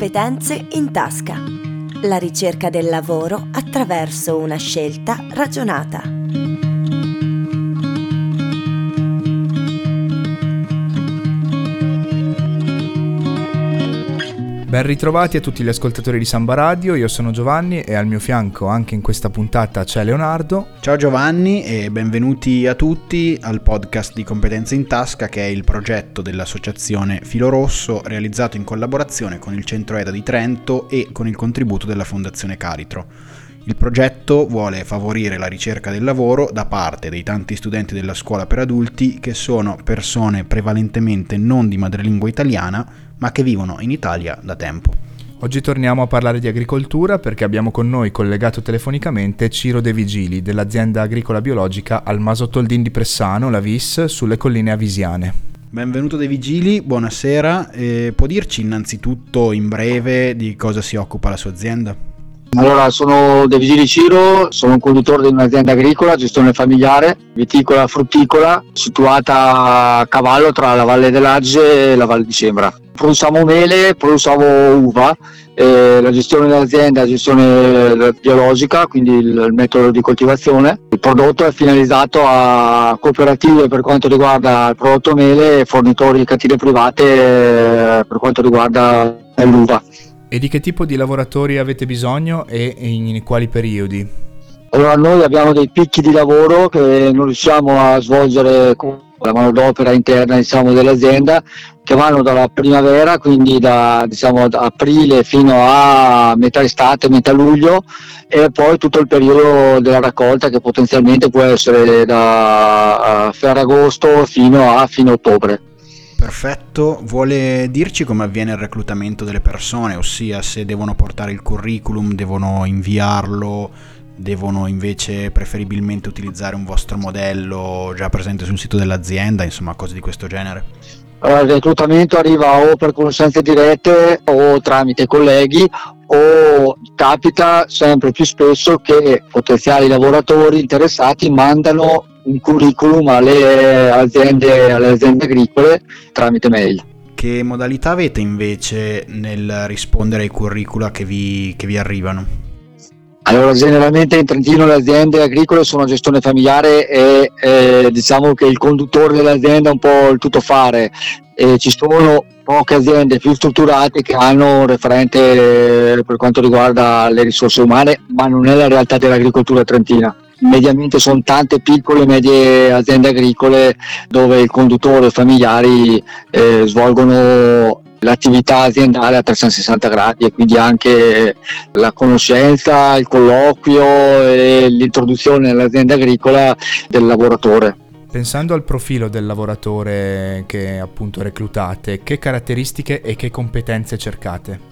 Competenze in tasca. La ricerca del lavoro attraverso una scelta ragionata. Ben ritrovati a tutti gli ascoltatori di Samba Radio, io sono Giovanni e al mio fianco anche in questa puntata c'è Leonardo. Ciao Giovanni e benvenuti a tutti al podcast di Competenze in Tasca che è il progetto dell'associazione Filo Rosso realizzato in collaborazione con il Centro EDA di Trento e con il contributo della Fondazione Caritro. Il progetto vuole favorire la ricerca del lavoro da parte dei tanti studenti della scuola per adulti che sono persone prevalentemente non di madrelingua italiana ma che vivono in Italia da tempo. Oggi torniamo a parlare di agricoltura perché abbiamo con noi collegato telefonicamente Ciro De Vigili dell'azienda agricola biologica Almaso Toldin di Pressano, la VIS, sulle colline avisiane. Benvenuto De Vigili, buonasera. Eh, può dirci innanzitutto in breve di cosa si occupa la sua azienda? Allora, sono De Vigili Ciro, sono un conduttore di un'azienda agricola, gestione familiare, viticola frutticola, situata a cavallo tra la Valle dell'Agge e la Valle di Sembra. Produciamo mele, produciamo uva, eh, la gestione dell'azienda è gestione biologica, quindi il, il, metodo di coltivazione. Il prodotto è finalizzato a cooperative per quanto riguarda il prodotto mele e fornitori di cattive private eh, per quanto riguarda l'uva. E di che tipo di lavoratori avete bisogno e in quali periodi? Allora noi abbiamo dei picchi di lavoro che non riusciamo a svolgere con la manodopera interna diciamo, dell'azienda che vanno dalla primavera, quindi da, diciamo, da aprile fino a metà estate, metà luglio e poi tutto il periodo della raccolta che potenzialmente può essere da Ferragosto fino a fine ottobre. Perfetto, vuole dirci come avviene il reclutamento delle persone, ossia se devono portare il curriculum, devono inviarlo, devono invece preferibilmente utilizzare un vostro modello già presente sul sito dell'azienda, insomma cose di questo genere? Allora, il reclutamento arriva o per conoscenze dirette o tramite colleghi o capita sempre più spesso che potenziali lavoratori interessati mandano un curriculum alle aziende, alle aziende agricole tramite mail. Che modalità avete invece nel rispondere ai curricula che vi, che vi arrivano? Allora, generalmente in Trentino le aziende agricole sono a gestione familiare e eh, diciamo che il conduttore dell'azienda è un po' il tuttofare. E ci sono poche aziende più strutturate che hanno un referente per quanto riguarda le risorse umane, ma non è la realtà dell'agricoltura trentina mediamente sono tante piccole e medie aziende agricole dove i conduttori familiari eh, svolgono l'attività aziendale a 360 gradi e quindi anche la conoscenza, il colloquio e l'introduzione nell'azienda agricola del lavoratore. Pensando al profilo del lavoratore che appunto reclutate, che caratteristiche e che competenze cercate?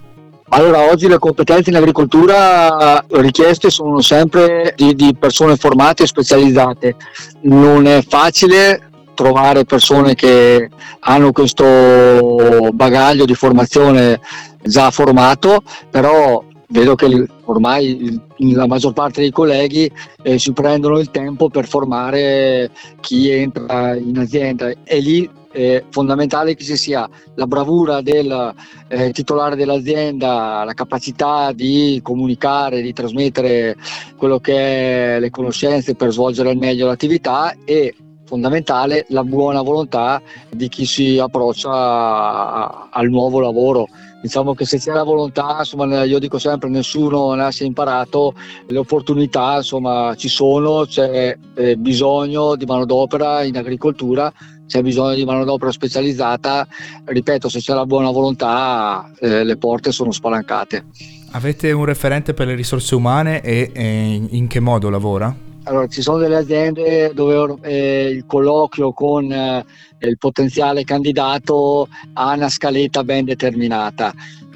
Allora, oggi le competenze in agricoltura richieste sono sempre di, di persone formate e specializzate. Non è facile trovare persone che hanno questo bagaglio di formazione già formato, però vedo che ormai la maggior parte dei colleghi eh, si prendono il tempo per formare chi entra in azienda. E lì è fondamentale che ci sia la bravura del eh, titolare dell'azienda, la capacità di comunicare, di trasmettere quello che è le conoscenze per svolgere al meglio l'attività e fondamentale la buona volontà di chi si approccia al nuovo lavoro. Diciamo che se c'è la volontà, insomma, io dico sempre nessuno nasce imparato, le opportunità insomma, ci sono, c'è eh, bisogno di manodopera in agricoltura, c'è bisogno di manodopera specializzata, ripeto, se c'è la buona volontà eh, le porte sono spalancate. Avete un referente per le risorse umane e, e in che modo lavora? Allora, ci sono delle aziende dove eh, il colloquio con eh, il potenziale candidato ha una scaletta ben determinata.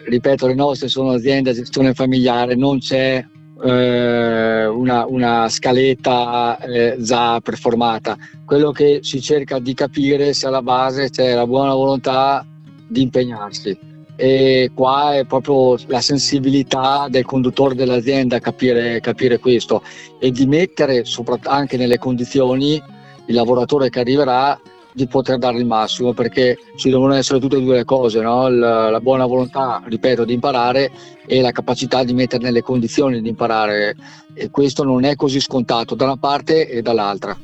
Ripeto, le nostre sono aziende a gestione familiare, non c'è eh, una, una, scaletta eh, già preformata. Quello che si cerca di capire se alla base c'è la buona volontà di impegnarsi e qua è proprio la sensibilità del conduttore dell'azienda capire, capire questo e di mettere anche nelle condizioni il lavoratore che arriverà di poter dare il massimo perché ci devono essere tutte e due le cose, no? la, la, buona volontà, ripeto, di imparare e la capacità di mettere nelle condizioni di imparare e questo non è così scontato da una parte e dall'altra.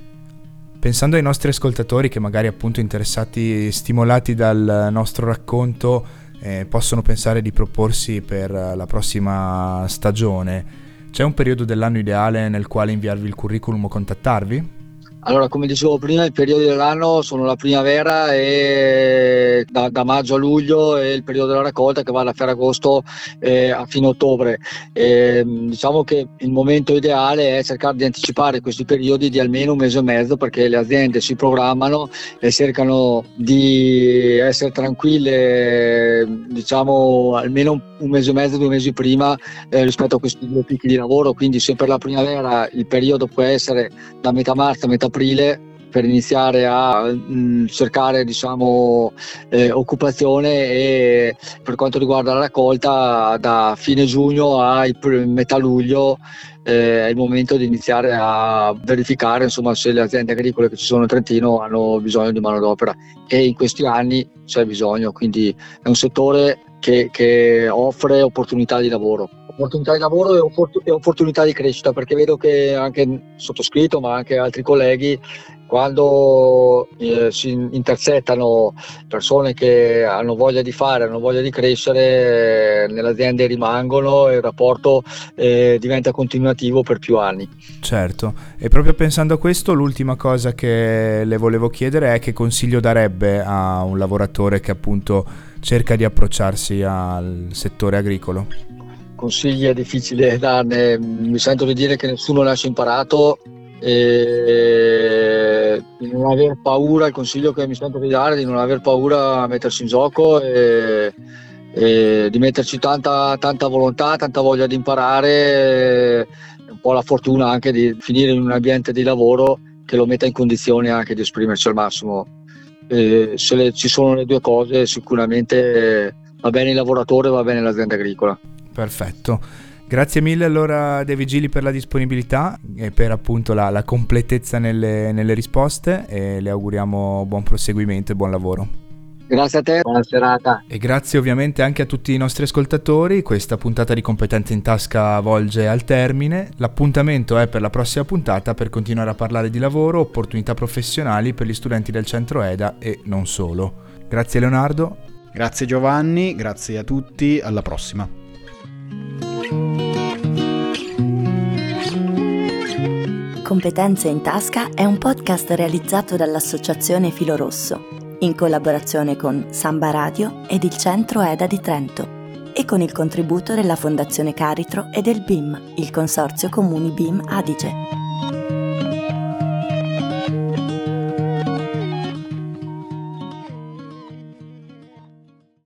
Pensando ai nostri ascoltatori che magari appunto interessati, stimolati dal nostro racconto, eh, possono pensare di proporsi per la prossima stagione, c'è un periodo dell'anno ideale nel quale inviarvi il curriculum o contattarvi? Allora, come dicevo prima, i periodi dell'anno sono la primavera e da, da, maggio a luglio e il periodo della raccolta che va da Ferragosto eh, a fine ottobre. E, diciamo che il momento ideale è cercare di anticipare questi periodi di almeno un mese e mezzo perché le aziende si programmano e cercano di essere tranquille, diciamo almeno un mese e mezzo, due mesi prima eh, rispetto a questi due picchi di lavoro. Quindi se per la primavera il periodo può essere da metà marzo a metà aprile per iniziare a mh, mm, cercare diciamo, eh, occupazione e per quanto riguarda la raccolta da fine giugno a metà luglio eh, è il momento di iniziare a verificare insomma, se le aziende agricole che ci sono in Trentino hanno bisogno di manodopera. E in questi anni c'è bisogno, quindi è un settore che, che offre opportunità di lavoro opportunità di lavoro e, opport- e, opportunità di crescita, perché vedo che anche sottoscritto, ma anche altri colleghi, quando eh, si intercettano persone che hanno voglia di fare, hanno voglia di crescere, nelle aziende rimangono e il rapporto eh, diventa continuativo per più anni. Certo, e proprio pensando a questo, l'ultima cosa che le volevo chiedere è che consiglio darebbe a un lavoratore che appunto cerca di approcciarsi al settore agricolo? consigli è difficile darne, mi sento di dire che nessuno nasce imparato e di non aver paura, il consiglio che mi sento di dare è di non aver paura a mettersi in gioco e, e di metterci tanta, tanta volontà, tanta voglia di imparare, un po' la fortuna anche di finire in un ambiente di lavoro che lo metta in condizione anche di esprimersi al massimo. Se le, ci sono le due cose sicuramente va bene il lavoratore va bene l'azienda agricola. Perfetto. Grazie mille allora De Vigili per la disponibilità e per appunto la, la completezza nelle, nelle risposte e le auguriamo buon proseguimento e buon lavoro. Grazie a te, buona serata. E grazie ovviamente anche a tutti i nostri ascoltatori. Questa puntata di Competenze in Tasca volge al termine. L'appuntamento è per la prossima puntata per continuare a parlare di lavoro, opportunità professionali per gli studenti del centro EDA e non solo. Grazie Leonardo. Grazie Giovanni, grazie a tutti, alla prossima. Competenze in tasca è un podcast realizzato dall'Associazione Filo Rosso, in collaborazione con Samba Radio ed il Centro EDA di Trento, e con il contributo della Fondazione Caritro e del BIM, il Consorzio Comuni BIM Adige.